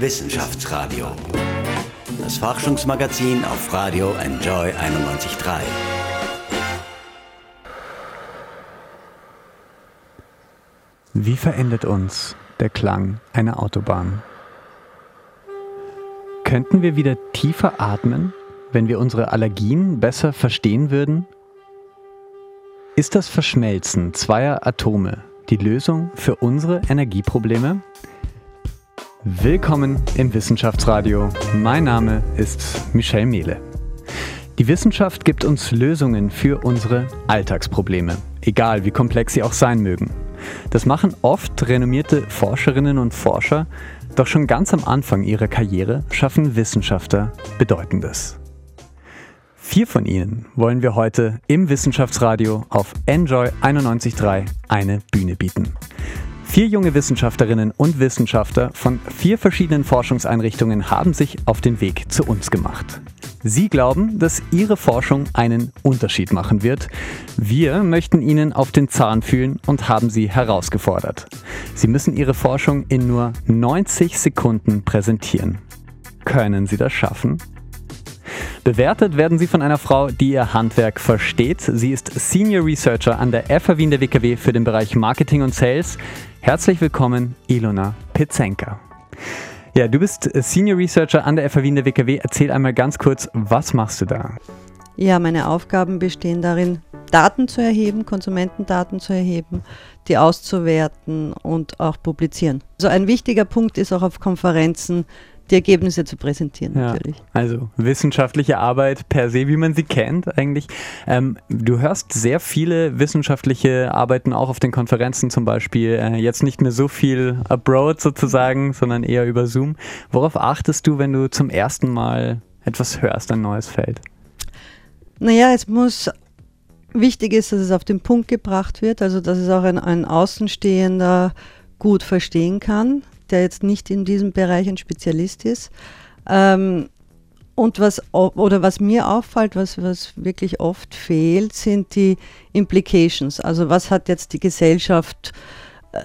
Wissenschaftsradio. Das Forschungsmagazin auf Radio Enjoy 91.3. Wie verändert uns der Klang einer Autobahn? Könnten wir wieder tiefer atmen, wenn wir unsere Allergien besser verstehen würden? Ist das Verschmelzen zweier Atome die Lösung für unsere Energieprobleme? Willkommen im Wissenschaftsradio. Mein Name ist Michel Mehle. Die Wissenschaft gibt uns Lösungen für unsere Alltagsprobleme, egal wie komplex sie auch sein mögen. Das machen oft renommierte Forscherinnen und Forscher, doch schon ganz am Anfang ihrer Karriere schaffen Wissenschaftler Bedeutendes. Vier von ihnen wollen wir heute im Wissenschaftsradio auf Enjoy 91.3 eine Bühne bieten. Vier junge Wissenschaftlerinnen und Wissenschaftler von vier verschiedenen Forschungseinrichtungen haben sich auf den Weg zu uns gemacht. Sie glauben, dass ihre Forschung einen Unterschied machen wird. Wir möchten ihnen auf den Zahn fühlen und haben sie herausgefordert. Sie müssen ihre Forschung in nur 90 Sekunden präsentieren. Können Sie das schaffen? Bewertet werden sie von einer Frau, die ihr Handwerk versteht. Sie ist Senior Researcher an der FH Wien der WKW für den Bereich Marketing und Sales. Herzlich willkommen, Ilona Pitzenka. Ja, du bist Senior Researcher an der FH Wien der WKW. Erzähl einmal ganz kurz, was machst du da? Ja, meine Aufgaben bestehen darin, Daten zu erheben, Konsumentendaten zu erheben, die auszuwerten und auch publizieren. Also ein wichtiger Punkt ist auch auf Konferenzen die Ergebnisse zu präsentieren, ja, natürlich. Also wissenschaftliche Arbeit per se, wie man sie kennt eigentlich. Ähm, du hörst sehr viele wissenschaftliche Arbeiten auch auf den Konferenzen zum Beispiel. Äh, jetzt nicht mehr so viel abroad sozusagen, sondern eher über Zoom. Worauf achtest du, wenn du zum ersten Mal etwas hörst, ein neues Feld? Naja, es muss wichtig ist, dass es auf den Punkt gebracht wird, also dass es auch ein, ein Außenstehender gut verstehen kann der jetzt nicht in diesem Bereich ein Spezialist ist. Ähm, und was, oder was mir auffällt, was, was wirklich oft fehlt, sind die Implications. Also was hat jetzt die Gesellschaft, äh,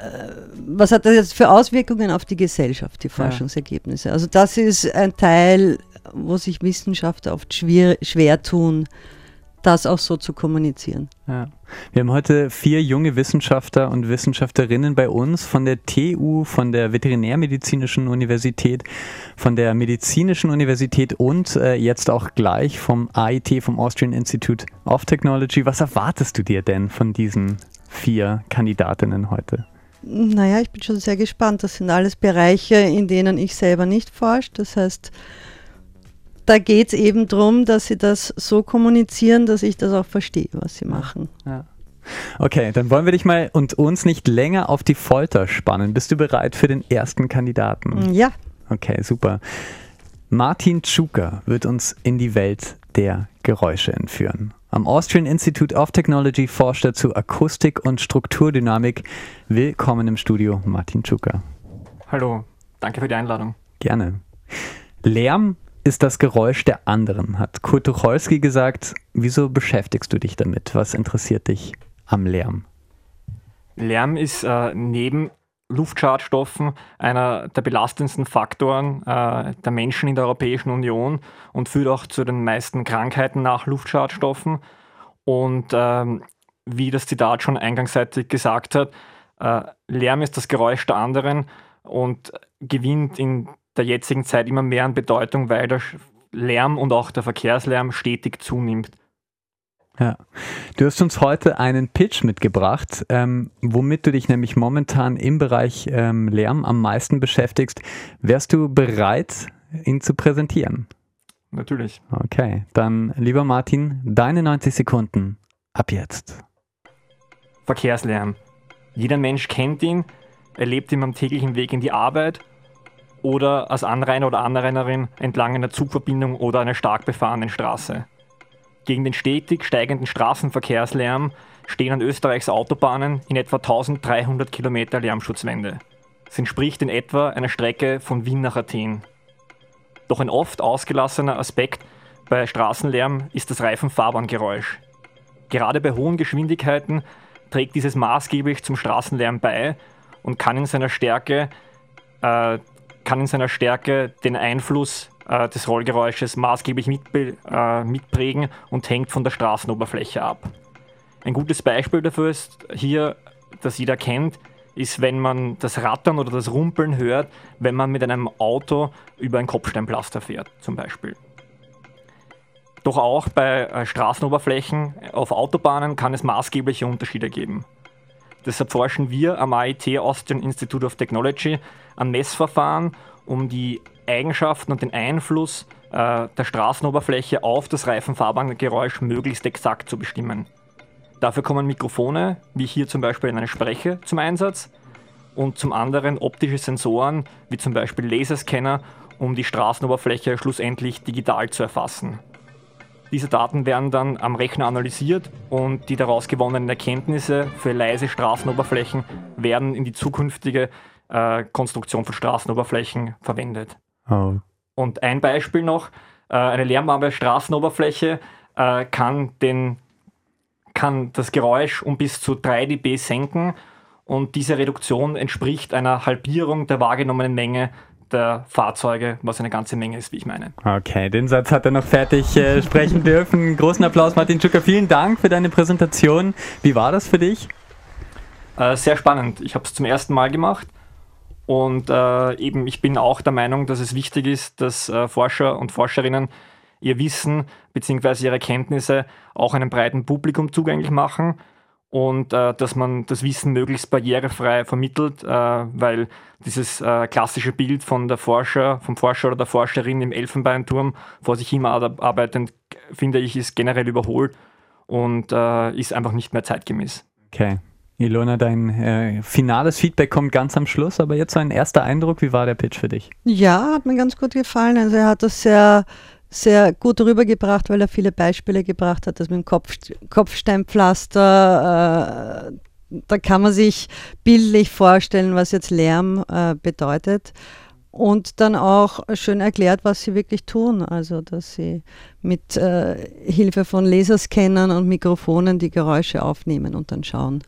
was hat das jetzt für Auswirkungen auf die Gesellschaft, die Forschungsergebnisse? Also das ist ein Teil, wo sich Wissenschaftler oft schwer, schwer tun, das auch so zu kommunizieren. Ja. Wir haben heute vier junge Wissenschaftler und Wissenschaftlerinnen bei uns von der TU, von der Veterinärmedizinischen Universität, von der Medizinischen Universität und äh, jetzt auch gleich vom AIT, vom Austrian Institute of Technology. Was erwartest du dir denn von diesen vier Kandidatinnen heute? Naja, ich bin schon sehr gespannt. Das sind alles Bereiche, in denen ich selber nicht forsche. Das heißt, da geht es eben darum, dass sie das so kommunizieren, dass ich das auch verstehe, was sie machen. Ja. Okay, dann wollen wir dich mal und uns nicht länger auf die Folter spannen. Bist du bereit für den ersten Kandidaten? Ja. Okay, super. Martin Tschuka wird uns in die Welt der Geräusche entführen. Am Austrian Institute of Technology forscht er zu Akustik und Strukturdynamik. Willkommen im Studio, Martin Tschuka. Hallo, danke für die Einladung. Gerne. Lärm ist das Geräusch der anderen, hat Kurt Tucholsky gesagt. Wieso beschäftigst du dich damit? Was interessiert dich am Lärm? Lärm ist äh, neben Luftschadstoffen einer der belastendsten Faktoren äh, der Menschen in der Europäischen Union und führt auch zu den meisten Krankheiten nach Luftschadstoffen. Und ähm, wie das Zitat schon eingangsseitig gesagt hat, äh, Lärm ist das Geräusch der anderen und gewinnt in der jetzigen Zeit immer mehr an Bedeutung, weil der Lärm und auch der Verkehrslärm stetig zunimmt. Ja, du hast uns heute einen Pitch mitgebracht, ähm, womit du dich nämlich momentan im Bereich ähm, Lärm am meisten beschäftigst. Wärst du bereit, ihn zu präsentieren? Natürlich. Okay, dann lieber Martin, deine 90 Sekunden ab jetzt. Verkehrslärm. Jeder Mensch kennt ihn, erlebt ihn am täglichen Weg in die Arbeit oder als Anrainer oder Anrainerin entlang einer Zugverbindung oder einer stark befahrenen Straße. Gegen den stetig steigenden Straßenverkehrslärm stehen an Österreichs Autobahnen in etwa 1300 Kilometer Lärmschutzwände. Das entspricht in etwa einer Strecke von Wien nach Athen. Doch ein oft ausgelassener Aspekt bei Straßenlärm ist das Reifenfahrbahngeräusch. Gerade bei hohen Geschwindigkeiten trägt dieses maßgeblich zum Straßenlärm bei und kann in seiner Stärke äh, kann in seiner Stärke den Einfluss äh, des Rollgeräusches maßgeblich äh, mitprägen und hängt von der Straßenoberfläche ab. Ein gutes Beispiel dafür ist hier, das jeder kennt, ist, wenn man das Rattern oder das Rumpeln hört, wenn man mit einem Auto über ein Kopfsteinpflaster fährt, zum Beispiel. Doch auch bei äh, Straßenoberflächen auf Autobahnen kann es maßgebliche Unterschiede geben. Deshalb forschen wir am AIT Austrian Institute of Technology an Messverfahren, um die Eigenschaften und den Einfluss äh, der Straßenoberfläche auf das Reifenfahrbahngeräusch möglichst exakt zu bestimmen. Dafür kommen Mikrofone, wie hier zum Beispiel in einer Spreche, zum Einsatz und zum anderen optische Sensoren, wie zum Beispiel Laserscanner, um die Straßenoberfläche schlussendlich digital zu erfassen. Diese Daten werden dann am Rechner analysiert und die daraus gewonnenen Erkenntnisse für leise Straßenoberflächen werden in die zukünftige äh, Konstruktion von Straßenoberflächen verwendet. Oh. Und ein Beispiel noch, äh, eine lärmarme Straßenoberfläche äh, kann, den, kann das Geräusch um bis zu 3 dB senken und diese Reduktion entspricht einer Halbierung der wahrgenommenen Menge der Fahrzeuge, was eine ganze Menge ist, wie ich meine. Okay, den Satz hat er noch fertig äh, sprechen dürfen. Großen Applaus, Martin Schucker. Vielen Dank für deine Präsentation. Wie war das für dich? Äh, sehr spannend. Ich habe es zum ersten Mal gemacht. Und äh, eben, ich bin auch der Meinung, dass es wichtig ist, dass äh, Forscher und Forscherinnen ihr Wissen bzw. ihre Kenntnisse auch einem breiten Publikum zugänglich machen und äh, dass man das Wissen möglichst barrierefrei vermittelt, äh, weil dieses äh, klassische Bild von der Forscher, vom Forscher oder der Forscherin im Elfenbeinturm vor sich hin arbeitend, finde ich, ist generell überholt und äh, ist einfach nicht mehr zeitgemäß. Okay. Ilona, dein äh, finales Feedback kommt ganz am Schluss, aber jetzt so ein erster Eindruck, wie war der Pitch für dich? Ja, hat mir ganz gut gefallen. Also er hat das sehr sehr gut rübergebracht, weil er viele Beispiele gebracht hat, das mit dem Kopf, Kopfsteinpflaster, äh, da kann man sich bildlich vorstellen, was jetzt Lärm äh, bedeutet. Und dann auch schön erklärt, was sie wirklich tun. Also, dass sie mit äh, Hilfe von Laserscannern und Mikrofonen die Geräusche aufnehmen und dann schauen,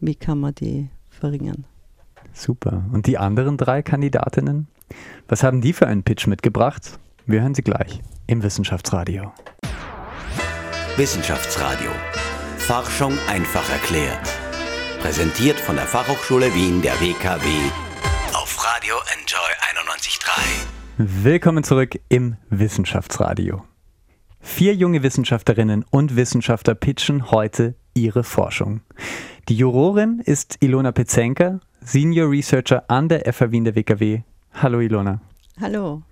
wie kann man die verringern. Super. Und die anderen drei Kandidatinnen? Was haben die für einen Pitch mitgebracht? Wir hören sie gleich im Wissenschaftsradio. Wissenschaftsradio. Forschung einfach erklärt. Präsentiert von der Fachhochschule Wien der WKW auf Radio Enjoy 91.3. Willkommen zurück im Wissenschaftsradio. Vier junge Wissenschaftlerinnen und Wissenschaftler pitchen heute ihre Forschung. Die Jurorin ist Ilona Pezenka, Senior Researcher an der FH Wien der WKW. Hallo Ilona. Hallo.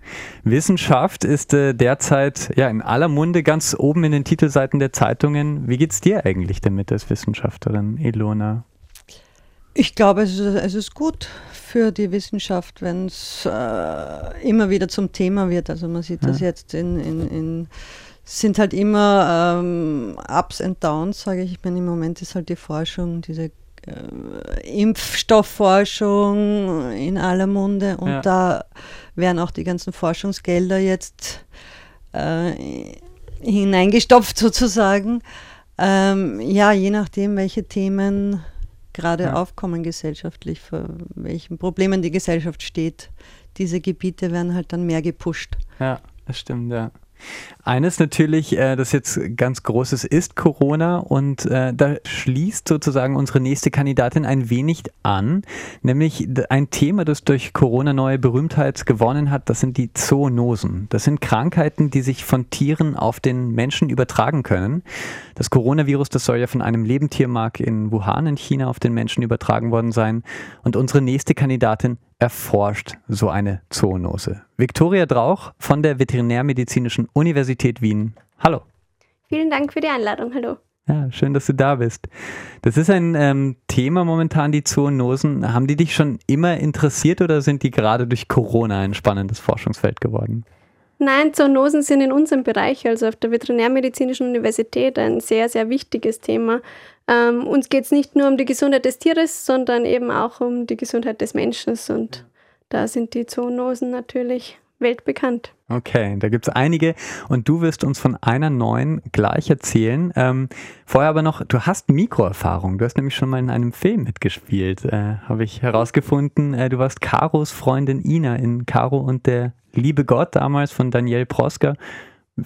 Wissenschaft ist äh, derzeit ja in aller Munde ganz oben in den Titelseiten der Zeitungen. Wie geht es dir eigentlich damit als Wissenschaftlerin, Ilona? Ich glaube, es ist, es ist gut für die Wissenschaft, wenn es äh, immer wieder zum Thema wird. Also man sieht ja. das jetzt in, in, in sind halt immer ähm, Ups und Downs, sage ich. Ich meine, im Moment ist halt die Forschung, diese Impfstoffforschung in aller Munde und ja. da werden auch die ganzen Forschungsgelder jetzt äh, hineingestopft sozusagen. Ähm, ja, je nachdem, welche Themen gerade ja. aufkommen gesellschaftlich, vor welchen Problemen die Gesellschaft steht, diese Gebiete werden halt dann mehr gepusht. Ja, das stimmt, ja. Eines natürlich, äh, das jetzt ganz großes ist Corona und äh, da schließt sozusagen unsere nächste Kandidatin ein wenig an, nämlich ein Thema, das durch Corona neue Berühmtheit gewonnen hat, das sind die Zoonosen. Das sind Krankheiten, die sich von Tieren auf den Menschen übertragen können. Das Coronavirus, das soll ja von einem Lebendtiermark in Wuhan in China auf den Menschen übertragen worden sein und unsere nächste Kandidatin erforscht so eine Zoonose. Viktoria Drauch von der Veterinärmedizinischen Universität Wien. Hallo. Vielen Dank für die Einladung. Hallo. Ja, schön, dass du da bist. Das ist ein ähm, Thema momentan, die Zoonosen. Haben die dich schon immer interessiert oder sind die gerade durch Corona ein spannendes Forschungsfeld geworden? Nein, Zoonosen sind in unserem Bereich, also auf der Veterinärmedizinischen Universität, ein sehr, sehr wichtiges Thema. Ähm, uns geht es nicht nur um die Gesundheit des Tieres, sondern eben auch um die Gesundheit des Menschen. Und da sind die Zoonosen natürlich weltbekannt. Okay, da gibt es einige und du wirst uns von einer neuen gleich erzählen. Ähm, vorher aber noch, du hast Mikroerfahrung. Du hast nämlich schon mal in einem Film mitgespielt, äh, habe ich herausgefunden. Äh, du warst Karos Freundin Ina in Caro und der liebe Gott damals von Daniel Prosker.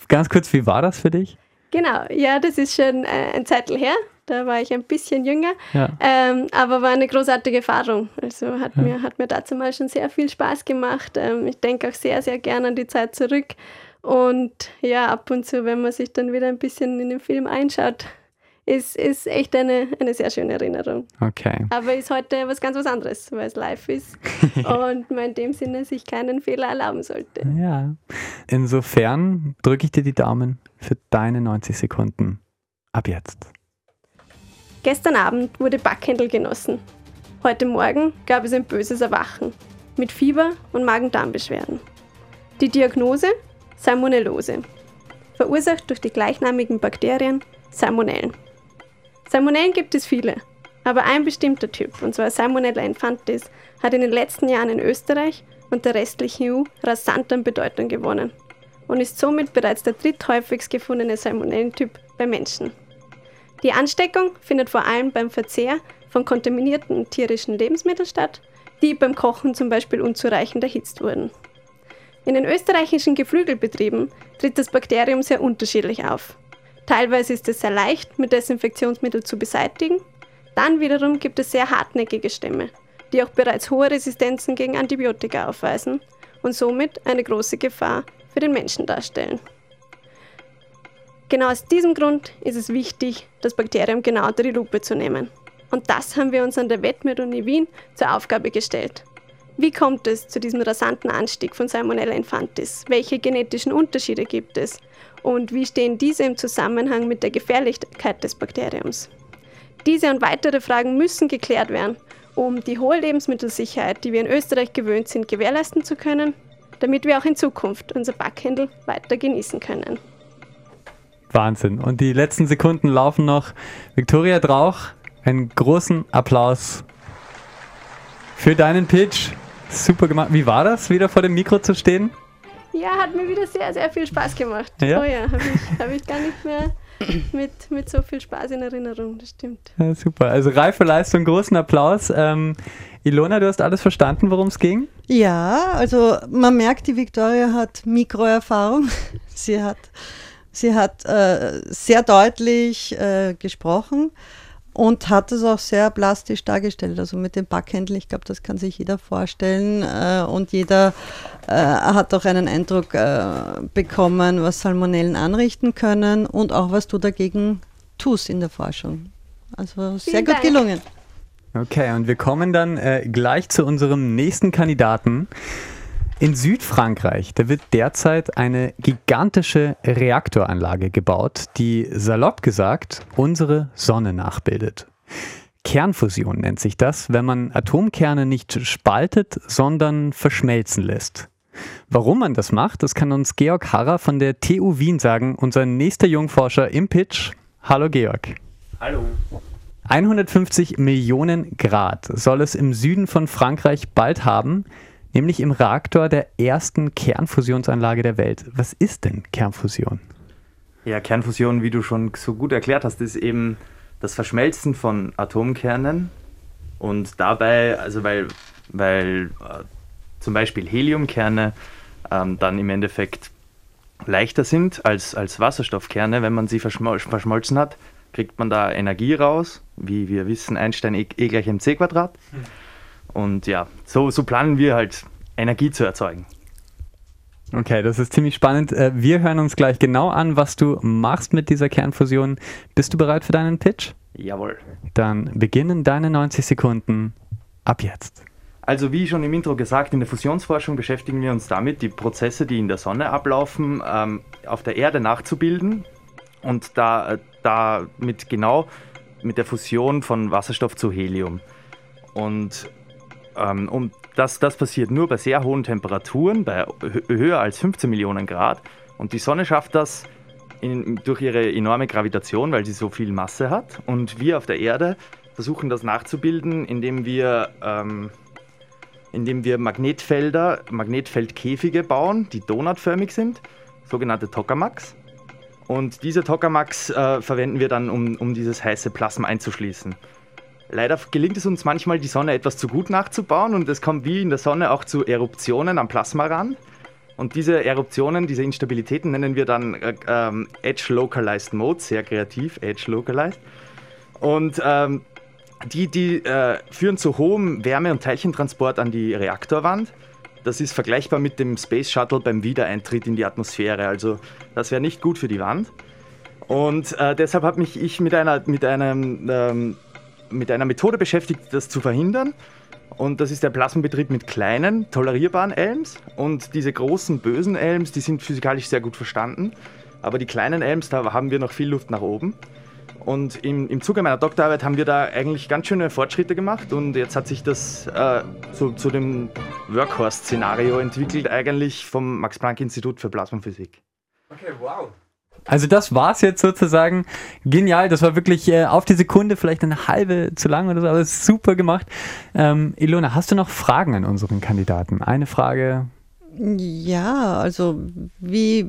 Ganz kurz, wie war das für dich? Genau, ja, das ist schon äh, ein Zeitl her. Da war ich ein bisschen jünger, ja. ähm, aber war eine großartige Erfahrung. Also hat, ja. mir, hat mir dazu mal schon sehr viel Spaß gemacht. Ähm, ich denke auch sehr, sehr gerne an die Zeit zurück. Und ja, ab und zu, wenn man sich dann wieder ein bisschen in den Film einschaut, ist, ist echt eine, eine sehr schöne Erinnerung. Okay. Aber ist heute was ganz was anderes, weil es live ist und man in dem Sinne sich keinen Fehler erlauben sollte. Ja. Insofern drücke ich dir die Daumen für deine 90 Sekunden. Ab jetzt. Gestern Abend wurde Backhändel genossen. Heute Morgen gab es ein böses Erwachen mit Fieber und Magen-Darm-Beschwerden. Die Diagnose Salmonellose, verursacht durch die gleichnamigen Bakterien Salmonellen. Salmonellen gibt es viele, aber ein bestimmter Typ, und zwar Salmonella infantis, hat in den letzten Jahren in Österreich und der restlichen EU rasant an Bedeutung gewonnen und ist somit bereits der dritthäufigst gefundene Salmonellentyp bei Menschen. Die Ansteckung findet vor allem beim Verzehr von kontaminierten tierischen Lebensmitteln statt, die beim Kochen zum Beispiel unzureichend erhitzt wurden. In den österreichischen Geflügelbetrieben tritt das Bakterium sehr unterschiedlich auf. Teilweise ist es sehr leicht, mit Desinfektionsmittel zu beseitigen. Dann wiederum gibt es sehr hartnäckige Stämme, die auch bereits hohe Resistenzen gegen Antibiotika aufweisen und somit eine große Gefahr für den Menschen darstellen. Genau aus diesem Grund ist es wichtig, das Bakterium genau unter die Lupe zu nehmen. Und das haben wir uns an der Wettmet-Uni Wien zur Aufgabe gestellt. Wie kommt es zu diesem rasanten Anstieg von Salmonella infantis? Welche genetischen Unterschiede gibt es? Und wie stehen diese im Zusammenhang mit der Gefährlichkeit des Bakteriums? Diese und weitere Fragen müssen geklärt werden, um die hohe Lebensmittelsicherheit, die wir in Österreich gewöhnt sind, gewährleisten zu können, damit wir auch in Zukunft unser Backhändel weiter genießen können. Wahnsinn. Und die letzten Sekunden laufen noch. Viktoria Drauch, einen großen Applaus für deinen Pitch. Super gemacht. Wie war das, wieder vor dem Mikro zu stehen? Ja, hat mir wieder sehr, sehr viel Spaß gemacht. Ja? Oh ja, habe ich, hab ich gar nicht mehr mit, mit so viel Spaß in Erinnerung, das stimmt. Ja, super. Also reife Leistung, großen Applaus. Ähm, Ilona, du hast alles verstanden, worum es ging? Ja, also man merkt, die Viktoria hat Mikroerfahrung. Sie hat Sie hat äh, sehr deutlich äh, gesprochen und hat es auch sehr plastisch dargestellt. Also mit dem Backhändel, ich glaube, das kann sich jeder vorstellen äh, und jeder äh, hat auch einen Eindruck äh, bekommen, was Salmonellen anrichten können und auch was du dagegen tust in der Forschung. Also sehr Vielen gut Dank. gelungen. Okay, und wir kommen dann äh, gleich zu unserem nächsten Kandidaten. In Südfrankreich, da wird derzeit eine gigantische Reaktoranlage gebaut, die salopp gesagt unsere Sonne nachbildet. Kernfusion nennt sich das, wenn man Atomkerne nicht spaltet, sondern verschmelzen lässt. Warum man das macht, das kann uns Georg Harrer von der TU Wien sagen, unser nächster Jungforscher im Pitch. Hallo Georg. Hallo. 150 Millionen Grad soll es im Süden von Frankreich bald haben nämlich im Reaktor der ersten Kernfusionsanlage der Welt. Was ist denn Kernfusion? Ja, Kernfusion, wie du schon so gut erklärt hast, ist eben das Verschmelzen von Atomkernen und dabei, also weil, weil äh, zum Beispiel Heliumkerne ähm, dann im Endeffekt leichter sind als, als Wasserstoffkerne, wenn man sie verschmol verschmolzen hat, kriegt man da Energie raus, wie wir wissen, Einstein E, e gleich mc Quadrat. Hm. Und ja, so, so planen wir halt Energie zu erzeugen. Okay, das ist ziemlich spannend. Äh, wir hören uns gleich genau an, was du machst mit dieser Kernfusion. Bist du bereit für deinen Pitch? Jawohl. Dann beginnen deine 90 Sekunden ab jetzt. Also wie schon im Intro gesagt, in der Fusionsforschung beschäftigen wir uns damit, die Prozesse, die in der Sonne ablaufen, ähm, auf der Erde nachzubilden und da, äh, damit genau mit der Fusion von Wasserstoff zu Helium. Und ähm, und das, das passiert nur bei sehr hohen Temperaturen, bei höher als 15 Millionen Grad. Und die Sonne schafft das in, durch ihre enorme Gravitation, weil sie so viel Masse hat. Und wir auf der Erde versuchen das nachzubilden, indem wir ähm, indem wir Magnetfelder, Magnetfeldkäfige bauen, die donutförmig sind, sogenannte Tokamaks. Und diese Tokamaks äh, verwenden wir dann, um, um dieses heiße Plasma einzuschließen. Leider gelingt es uns manchmal, die Sonne etwas zu gut nachzubauen und es kommt wie in der Sonne auch zu Eruptionen am Plasmarand. Und diese Eruptionen, diese Instabilitäten nennen wir dann äh, ähm, Edge Localized Mode, sehr kreativ, Edge Localized. Und ähm, die, die äh, führen zu hohem Wärme- und Teilchentransport an die Reaktorwand. Das ist vergleichbar mit dem Space Shuttle beim Wiedereintritt in die Atmosphäre. Also das wäre nicht gut für die Wand. Und äh, deshalb habe mich ich mit einer, mit, einem, ähm, mit einer Methode beschäftigt, das zu verhindern. Und das ist der Plasmenbetrieb mit kleinen, tolerierbaren Elms. Und diese großen, bösen Elms, die sind physikalisch sehr gut verstanden. Aber die kleinen Elms, da haben wir noch viel Luft nach oben. Und im, im Zuge meiner Doktorarbeit haben wir da eigentlich ganz schöne Fortschritte gemacht und jetzt hat sich das äh, zu, zu dem Workhorse-Szenario entwickelt, eigentlich vom Max-Planck-Institut für Plasmaphysik. Okay, wow. Also das war es jetzt sozusagen. Genial, das war wirklich äh, auf die Sekunde, vielleicht eine halbe zu lang oder so, aber super gemacht. Ähm, Ilona, hast du noch Fragen an unseren Kandidaten? Eine Frage, ja, also wie,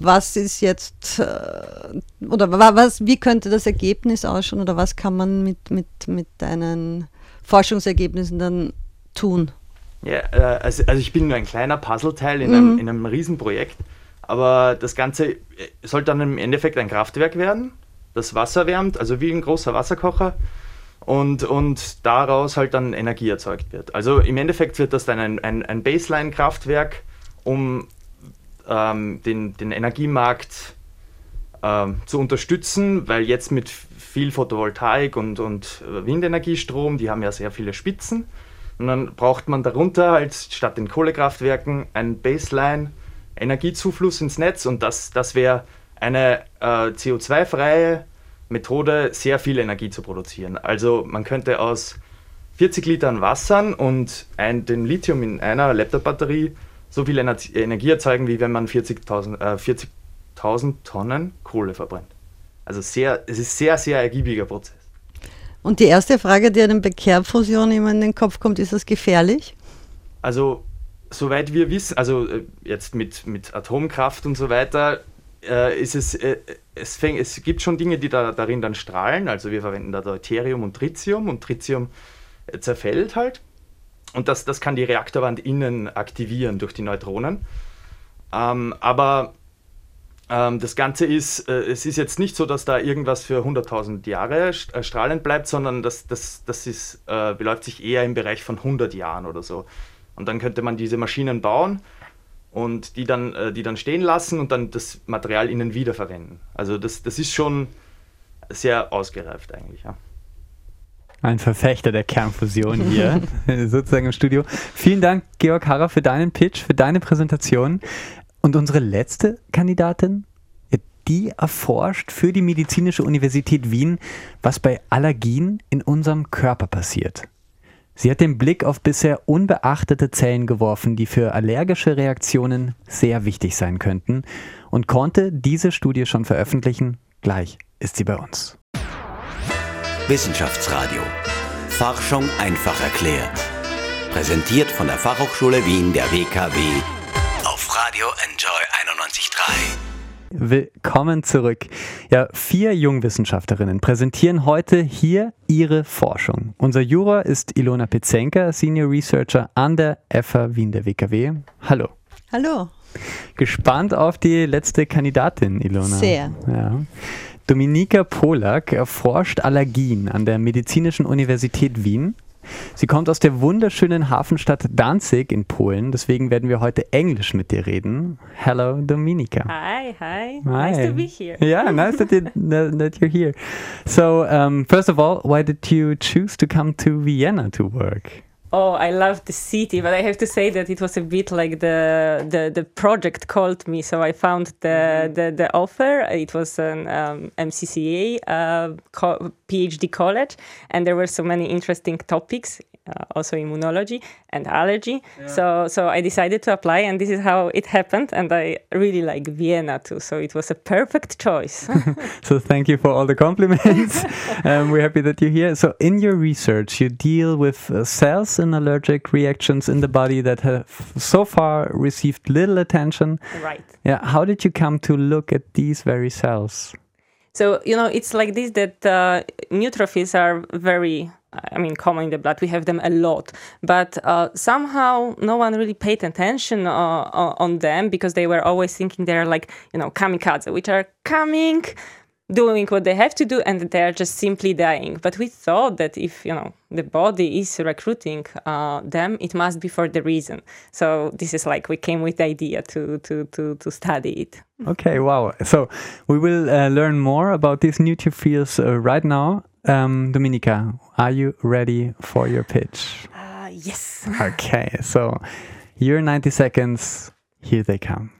was ist jetzt, äh, oder was, wie könnte das Ergebnis ausschauen oder was kann man mit, mit, mit deinen Forschungsergebnissen dann tun? Ja, äh, also, also ich bin nur ein kleiner Puzzleteil in, mhm. einem, in einem Riesenprojekt, aber das Ganze äh, soll dann im Endeffekt ein Kraftwerk werden, das Wasser wärmt, also wie ein großer Wasserkocher und, und daraus halt dann Energie erzeugt wird. Also im Endeffekt wird das dann ein, ein, ein Baseline-Kraftwerk, um ähm, den, den Energiemarkt ähm, zu unterstützen, weil jetzt mit viel Photovoltaik und, und Windenergiestrom, die haben ja sehr viele Spitzen. Und dann braucht man darunter halt statt den Kohlekraftwerken ein Baseline-Energiezufluss ins Netz und das, das wäre eine äh, CO2-freie Methode, sehr viel Energie zu produzieren. Also man könnte aus 40 Litern Wassern und ein, dem Lithium in einer Laptop-Batterie so viel Energie erzeugen, wie wenn man 40.000 äh, 40 Tonnen Kohle verbrennt. Also sehr, es ist sehr, sehr ergiebiger Prozess. Und die erste Frage, die einem bei Kernfusion immer in den Kopf kommt, ist das gefährlich? Also, soweit wir wissen, also äh, jetzt mit, mit Atomkraft und so weiter, äh, ist es, äh, es, fäng, es gibt schon Dinge, die da, darin dann strahlen. Also wir verwenden da Deuterium und Tritium und Tritium äh, zerfällt halt. Und das, das kann die Reaktorwand innen aktivieren durch die Neutronen. Ähm, aber ähm, das Ganze ist, äh, es ist jetzt nicht so, dass da irgendwas für 100.000 Jahre äh, strahlend bleibt, sondern das, das, das ist, beläuft sich eher im Bereich von 100 Jahren oder so. Und dann könnte man diese Maschinen bauen und die dann, äh, die dann stehen lassen und dann das Material innen wiederverwenden. Also das, das ist schon sehr ausgereift eigentlich, ja. Ein Verfechter der Kernfusion hier, sozusagen im Studio. Vielen Dank, Georg Harrer, für deinen Pitch, für deine Präsentation. Und unsere letzte Kandidatin, die erforscht für die Medizinische Universität Wien, was bei Allergien in unserem Körper passiert. Sie hat den Blick auf bisher unbeachtete Zellen geworfen, die für allergische Reaktionen sehr wichtig sein könnten und konnte diese Studie schon veröffentlichen. Gleich ist sie bei uns. Wissenschaftsradio. Forschung einfach erklärt. Präsentiert von der Fachhochschule Wien der WKW auf Radio Enjoy 91.3. Willkommen zurück. Ja, vier Jungwissenschaftlerinnen präsentieren heute hier ihre Forschung. Unser Juror ist Ilona Pizenka, Senior Researcher an der FH Wien der WKW. Hallo. Hallo. Gespannt auf die letzte Kandidatin, Ilona. Sehr. Ja. Dominika Polak erforscht Allergien an der Medizinischen Universität Wien Sie kommt aus der wunderschönen Hafenstadt Danzig in Polen, deswegen werden wir heute Englisch mit dir reden. Hello, Dominika. Hi, hi. hi. Nice to be here. Yeah, nice that, it, that you're here. So, um, first of all, why did you choose to come to Vienna to work? Oh, I love the city, but I have to say that it was a bit like the the, the project called me. So I found the mm-hmm. the, the offer. It was an um, MCCA uh, PhD college, and there were so many interesting topics uh, also immunology and allergy. Yeah. So so I decided to apply, and this is how it happened. And I really like Vienna too, so it was a perfect choice. so thank you for all the compliments. um, we're happy that you're here. So in your research, you deal with uh, cells and allergic reactions in the body that have so far received little attention. Right. Yeah. How did you come to look at these very cells? So you know, it's like this that uh, neutrophils are very I mean, common in the blood. We have them a lot, but uh, somehow no one really paid attention uh, on them because they were always thinking they're like, you know, kamikaze, which are coming, doing what they have to do, and they're just simply dying. But we thought that if you know the body is recruiting uh, them, it must be for the reason. So this is like we came with the idea to to to to study it. Okay, wow. So we will uh, learn more about these neutrophils uh, right now. Um, Dominika, are you ready for your pitch? Uh, yes. okay, so your 90 seconds, here they come.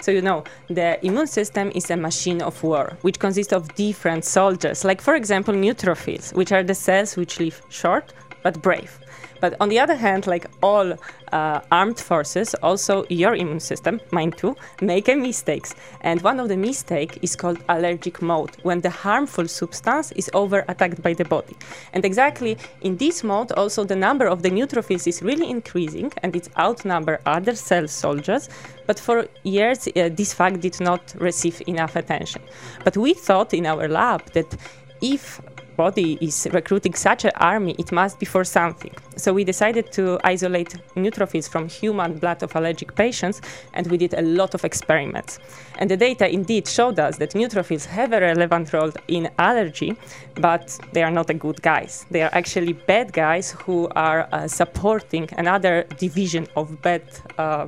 So, you know, the immune system is a machine of war, which consists of different soldiers, like, for example, neutrophils, which are the cells which live short but brave. But on the other hand, like all uh, armed forces, also your immune system, mine too, make mistakes. And one of the mistake is called allergic mode, when the harmful substance is over attacked by the body. And exactly in this mode, also the number of the neutrophils is really increasing, and it outnumber other cell soldiers. But for years, uh, this fact did not receive enough attention. But we thought in our lab that if body is recruiting such an army, it must be for something. So we decided to isolate neutrophils from human blood of allergic patients, and we did a lot of experiments. And the data indeed showed us that neutrophils have a relevant role in allergy, but they are not a good guys. They are actually bad guys who are uh, supporting another division of bad. Uh,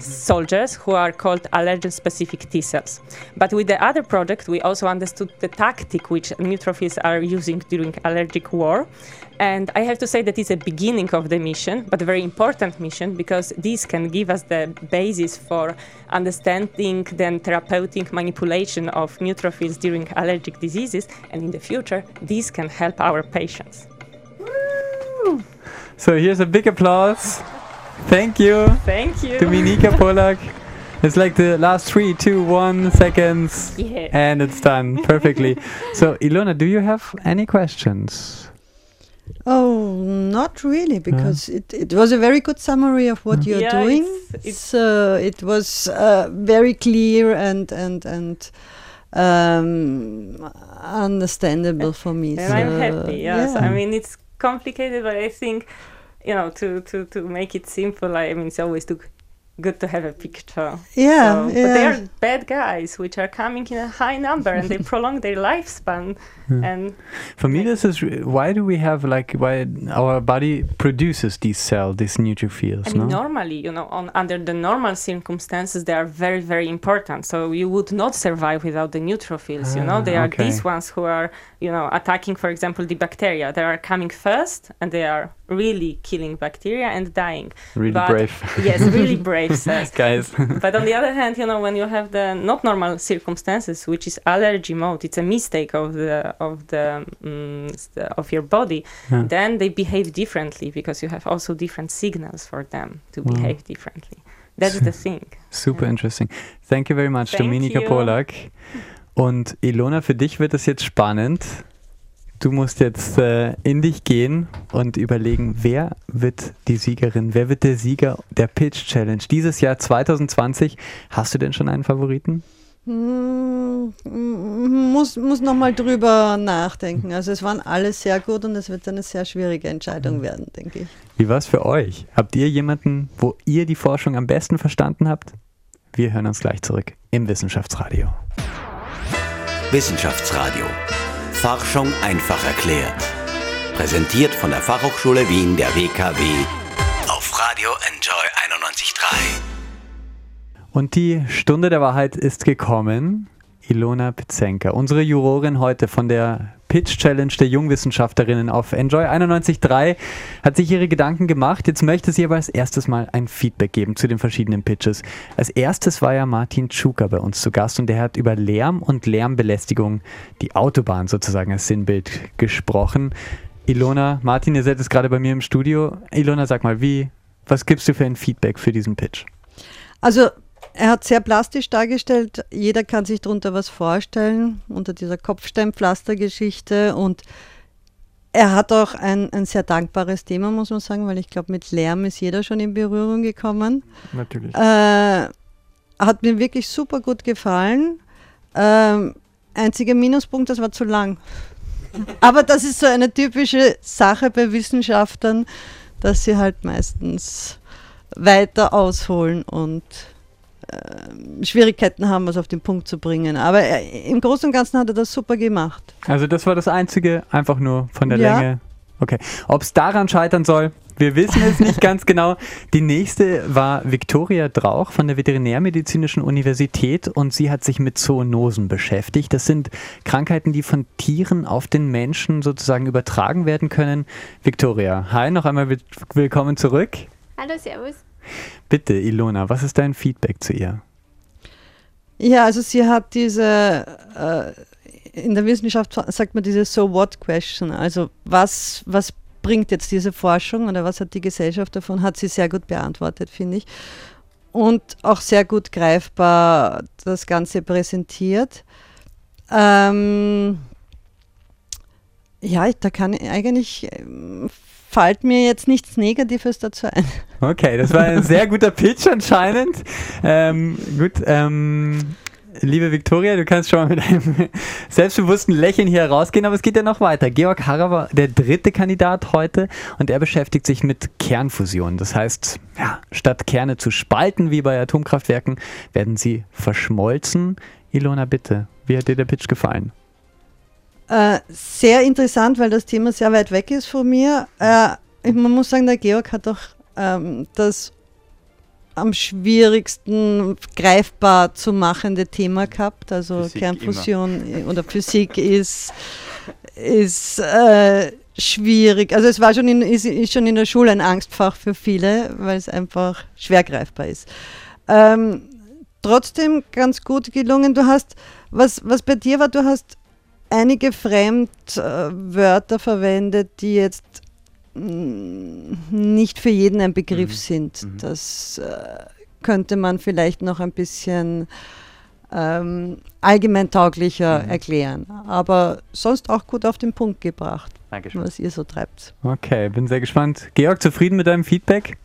soldiers who are called allergen specific T cells. But with the other project, we also understood the tactic which neutrophils are using during allergic war. And I have to say that it's a beginning of the mission, but a very important mission because this can give us the basis for understanding the therapeutic manipulation of neutrophils during allergic diseases. And in the future, this can help our patients. So here's a big applause. Thank you. Thank you. Dominika Polak. It's like the last three, two, one seconds. Yeah. And it's done perfectly. so, Ilona, do you have any questions? Oh, not really, because uh. it, it was a very good summary of what you're yeah, doing. It's, it's uh, it was uh, very clear and and and um, understandable for me. And so I'm happy. Yes, yeah. I mean it's complicated, but I think you know, to, to, to make it simple, I mean, it's always to good to have a picture. Yeah, so, yeah. But they are bad guys, which are coming in a high number, and they prolong their lifespan. Yeah. And for me, this is why do we have like why our body produces these cells, these neutrophils? I mean, no? normally, you know, on under the normal circumstances, they are very, very important. So you would not survive without the neutrophils. Ah, you know, ah, they are okay. these ones who are, you know, attacking, for example, the bacteria. They are coming first, and they are really killing bacteria and dying. Really but, brave. yes, really brave cells. Guys. but on the other hand, you know, when you have the not normal circumstances, which is allergy mode, it's a mistake of the of the, um, of your body. Yeah. Then they behave differently because you have also different signals for them to wow. behave differently. That's the thing. Super yeah. interesting. Thank you very much, Thank Dominika Polak. Und Ilona, für dich wird es jetzt spannend. Du musst jetzt äh, in dich gehen und überlegen, wer wird die Siegerin, wer wird der Sieger der Pitch Challenge dieses Jahr 2020? Hast du denn schon einen Favoriten? Hm, muss, muss nochmal drüber nachdenken. Also es waren alles sehr gut und es wird eine sehr schwierige Entscheidung hm. werden, denke ich. Wie war es für euch? Habt ihr jemanden, wo ihr die Forschung am besten verstanden habt? Wir hören uns gleich zurück im Wissenschaftsradio. Wissenschaftsradio Forschung einfach erklärt. Präsentiert von der Fachhochschule Wien der WKW auf Radio Enjoy 91.3. Und die Stunde der Wahrheit ist gekommen. Ilona Pizenka, unsere Jurorin heute von der Pitch Challenge der Jungwissenschaftlerinnen auf Enjoy 91.3 hat sich ihre Gedanken gemacht. Jetzt möchte sie aber als erstes mal ein Feedback geben zu den verschiedenen Pitches. Als erstes war ja Martin Tschuka bei uns zu Gast und der hat über Lärm und Lärmbelästigung, die Autobahn sozusagen als Sinnbild gesprochen. Ilona, Martin, ihr seid jetzt gerade bei mir im Studio. Ilona, sag mal, wie, was gibst du für ein Feedback für diesen Pitch? Also er hat sehr plastisch dargestellt. Jeder kann sich darunter was vorstellen, unter dieser Kopfsteinpflastergeschichte. Und er hat auch ein, ein sehr dankbares Thema, muss man sagen, weil ich glaube, mit Lärm ist jeder schon in Berührung gekommen. Natürlich. Äh, hat mir wirklich super gut gefallen. Ähm, einziger Minuspunkt, das war zu lang. Aber das ist so eine typische Sache bei Wissenschaftlern, dass sie halt meistens weiter ausholen und Schwierigkeiten haben, was auf den Punkt zu bringen. Aber äh, im Großen und Ganzen hat er das super gemacht. Also das war das Einzige, einfach nur von der Ja. Länge. Okay. Ob es daran scheitern soll, wir wissen es nicht ganz genau. Die nächste war Viktoria Drauch von der Veterinärmedizinischen Universität und sie hat sich mit Zoonosen beschäftigt. Das sind Krankheiten, die von Tieren auf den Menschen sozusagen übertragen werden können. Viktoria, hi, noch einmal will- willkommen zurück. Hallo, Servus. Bitte, Ilona, was ist dein Feedback zu ihr? Ja, also sie hat diese, äh, in der Wissenschaft sagt man diese So what question, also was, was bringt jetzt diese Forschung oder was hat die Gesellschaft davon, hat sie sehr gut beantwortet, finde ich. Und auch sehr gut greifbar das Ganze präsentiert. Ähm, ja, da kann ich eigentlich, ähm, fällt mir jetzt nichts Negatives dazu ein. Okay, das war ein sehr guter Pitch anscheinend. Ähm, gut, ähm, liebe Viktoria, du kannst schon mal mit einem selbstbewussten Lächeln hier rausgehen, aber es geht ja noch weiter. Georg Harrer war der dritte Kandidat heute und er beschäftigt sich mit Kernfusion. Das heißt, ja, statt Kerne zu spalten wie bei Atomkraftwerken, werden sie verschmolzen. Ilona, bitte, wie hat dir der Pitch gefallen? Äh, sehr interessant, weil das Thema sehr weit weg ist von mir. Äh, man muss sagen, der Georg hat auch ähm, das am schwierigsten greifbar zu machende Thema gehabt. Also Physik Kernfusion äh, oder Physik ist, ist äh, schwierig. Also es war schon in, ist, ist schon in der Schule ein Angstfach für viele, weil es einfach schwer greifbar ist. Ähm, trotzdem ganz gut gelungen. Du hast, was, was bei dir war, du hast einige Fremdwörter verwendet, die jetzt mm, nicht für jeden ein Begriff Mhm. sind. Mhm. Das äh, könnte man vielleicht noch ein bisschen ähm, allgemeintauglicher Mhm. erklären. Aber sonst auch gut auf den Punkt gebracht, Dankeschön. was ihr so treibt. Okay, bin sehr gespannt. Georg, zufrieden mit deinem Feedback?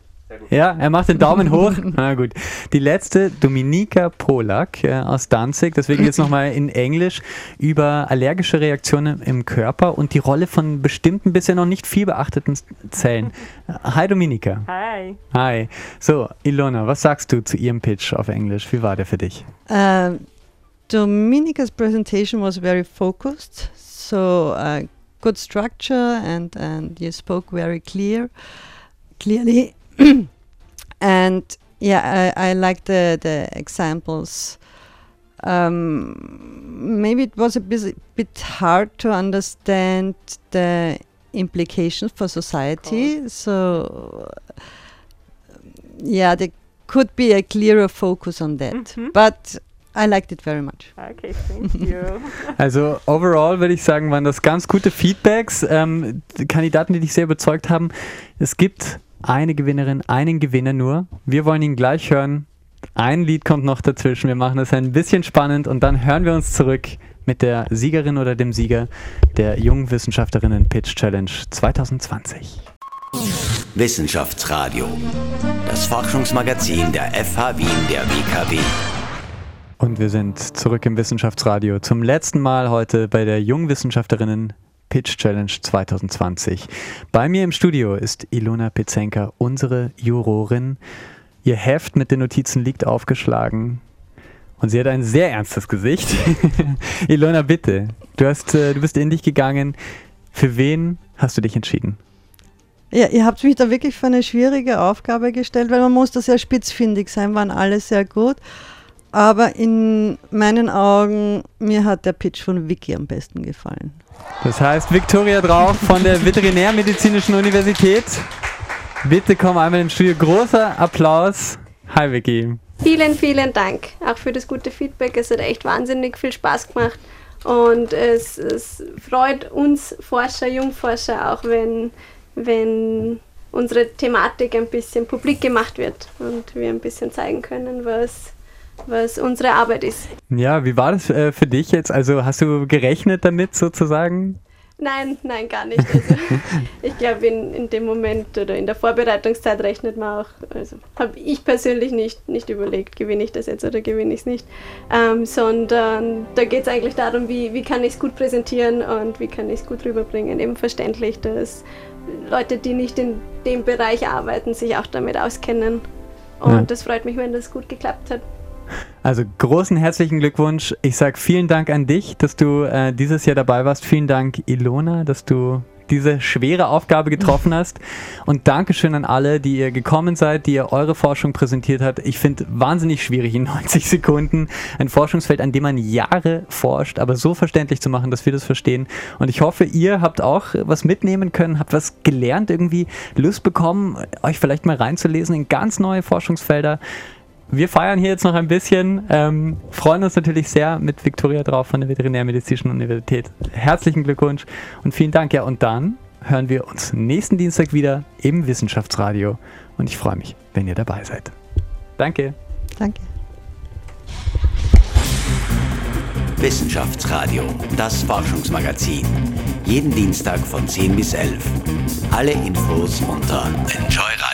Ja, er macht den Daumen hoch. Na gut. Die letzte, Dominika Polak äh, aus Danzig, deswegen jetzt nochmal in Englisch, über allergische Reaktionen im Körper und die Rolle von bestimmten bisher noch nicht viel beachteten Zellen. Hi Dominika. Hi. Hi. So, Ilona, was sagst du zu ihrem Pitch auf Englisch? Wie war der für dich? Uh, Dominica's presentation was very focused, so uh, good structure, and and you spoke very clear, clearly, and yeah, I, I like the the examples. Um, maybe it was a bit, bit hard to understand the implications for society. So yeah, there could be a clearer focus on that. Mhm. But I liked it very much. Okay, thank you. Also overall würde ich sagen, waren das ganz gute Feedbacks. Ähm, die Kandidaten, die dich sehr überzeugt haben. Es gibt eine Gewinnerin, einen Gewinner nur. Wir wollen ihn gleich hören. Ein Lied kommt noch dazwischen. Wir machen es ein bisschen spannend und dann hören wir uns zurück mit der Siegerin oder dem Sieger der Jungen Wissenschaftlerinnen Pitch Challenge 2020. Wissenschaftsradio. Das Forschungsmagazin der FH Wien der WKW. Und wir sind zurück im Wissenschaftsradio zum letzten Mal heute bei der Jungwissenschaftlerinnen Pitch Challenge 2020. Bei mir im Studio ist Ilona Pizenka, unsere Jurorin. Ihr Heft mit den Notizen liegt aufgeschlagen und sie hat ein sehr ernstes Gesicht. Ilona, bitte, du, hast, äh, du bist in dich gegangen. Für wen hast du dich entschieden? Ja, ihr habt mich da wirklich für eine schwierige Aufgabe gestellt, weil man muss da sehr spitzfindig sein, waren alle sehr gut. Aber in meinen Augen, mir hat der Pitch von Vicky am besten gefallen. Das heißt, Viktoria Drauf von der Veterinärmedizinischen Universität. Bitte komm einmal ins Studio. Großer Applaus. Hi Vicky. Vielen, vielen Dank auch für das gute Feedback. Es hat echt wahnsinnig viel Spaß gemacht. Und es, es freut uns Forscher, Jungforscher auch, wenn, wenn unsere Thematik ein bisschen publik gemacht wird und wir ein bisschen zeigen können, was, was unsere Arbeit ist. Ja, wie war das äh, für dich jetzt? Also hast du gerechnet damit sozusagen? Nein, nein, gar nicht. Also, ich glaube, in, in dem Moment oder in der Vorbereitungszeit rechnet man auch, also habe ich persönlich nicht, nicht überlegt, gewinne ich das jetzt oder gewinne ich es nicht, ähm, sondern da geht es eigentlich darum, wie, wie kann ich es gut präsentieren und wie kann ich es gut rüberbringen. Eben verständlich, dass Leute, die nicht in dem Bereich arbeiten, sich auch damit auskennen. Und ja. das freut mich, wenn das gut geklappt hat. Also großen herzlichen Glückwunsch. Ich sage vielen Dank an dich, dass du äh, dieses Jahr dabei warst. Vielen Dank, Ilona, dass du diese schwere Aufgabe getroffen hast. Und Dankeschön an alle, die ihr gekommen seid, die ihr eure Forschung präsentiert habt. Ich finde wahnsinnig schwierig in 90 Sekunden ein Forschungsfeld, an dem man Jahre forscht, aber so verständlich zu machen, dass wir das verstehen. Und ich hoffe, ihr habt auch was mitnehmen können, habt was gelernt, irgendwie Lust bekommen, euch vielleicht mal reinzulesen in ganz neue Forschungsfelder wir feiern hier jetzt noch ein bisschen, ähm, freuen uns natürlich sehr mit Viktoria drauf von der Veterinärmedizinischen Universität. Herzlichen Glückwunsch und vielen Dank. Ja, und dann hören wir uns nächsten Dienstag wieder im Wissenschaftsradio und ich freue mich, wenn ihr dabei seid. Danke. Danke. Wissenschaftsradio, das Forschungsmagazin. Jeden Dienstag von 10 bis 11. Alle Infos unter enjoy